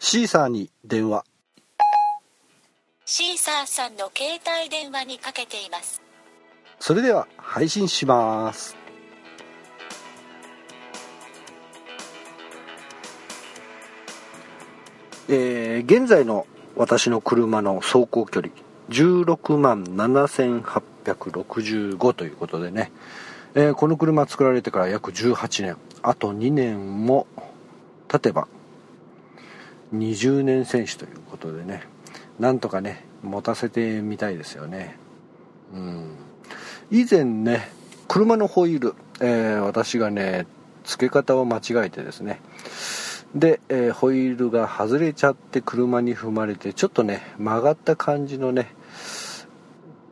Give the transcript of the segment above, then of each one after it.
シーサーに電話。シーサーさんの携帯電話にかけています。それでは配信します。えー現在の私の車の走行距離16万7865ということでね、えーこの車作られてから約18年。あと2年も経てば20年選手ということでねなんとかね持たせてみたいですよね。うん。以前ね車のホイール、えー私がね付け方を間違えてですね。で、えーホイールが外れちゃって車に踏まれてちょっとね曲がった感じのね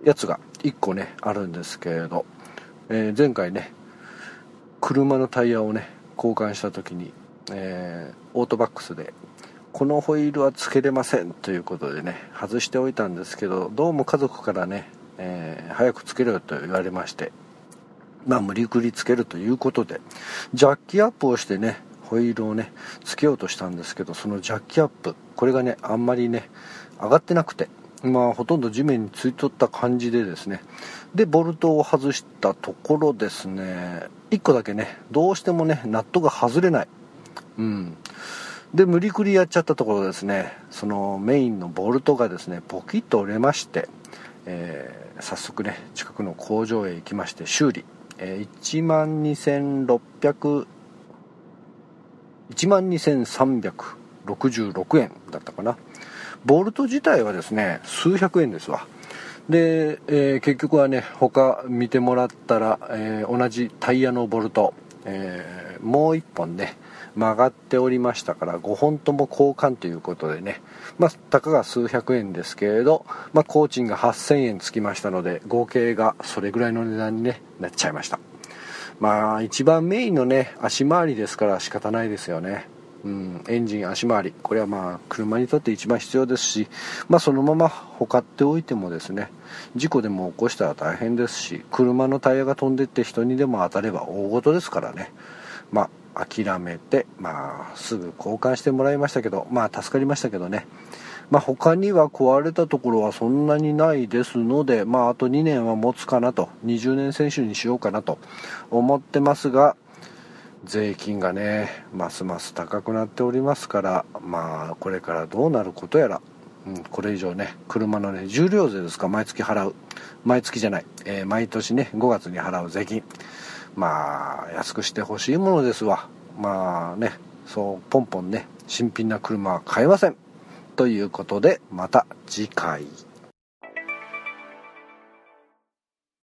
やつが1個ねあるんですけれど、えー前回ね車のタイヤをね交換した時に、えーオートバックスでこのホイールはつけれませんということでね外しておいたんですけどどうも家族からね、えー早くつけろよと言われましてまあ無理くりつけるということでジャッキアップをしてねホイールをねつけようとしたんですけどそのジャッキアップこれがねあんまりね上がってなくてまあほとんど地面についとった感じでですねでボルトを外したところですね1個だけねどうしてもねナットが外れない。うん。で無理くりやっちゃったところですね。そのメインのボルトがですねポキッと折れまして、えー早速ね近くの工場へ行きまして修理、えー1万2600 1万2366円だったかな。ボルト自体はですね数百円ですわ。で、えー結局はね他見てもらったら、えー同じタイヤのボルト、えーもう1本ね曲がっておりましたから5本とも交換ということでねまあたかが数百円ですけれど、まあ、工賃が8000円つきましたので合計がそれぐらいの値段に、ね、なっちゃいました。まあ一番メインのね足回りですから仕方ないですよね。うん、エンジン足回り。これはまあ車にとって一番必要ですし、まあ、そのままほかっておいてもですね事故でも起こしたら大変ですし車のタイヤが飛んでって人にでも当たれば大事ですからね。まあ諦めてまあすぐ交換してもらいましたけどまあ助かりましたけどね。まあ、他には壊れたところはそんなにないですので、まあ、あと2年は持つかなと20年選手にしようかなと思ってますが税金がねますます高くなっておりますからまあこれからどうなることやら、うん、これ以上ね車のね重量税ですか毎月払う。毎月じゃない、えー毎年ね5月に払う税金。まあ安くしてほしいものですわ。まあねそうポンポンね新品な車は買えません。ということでまた次回。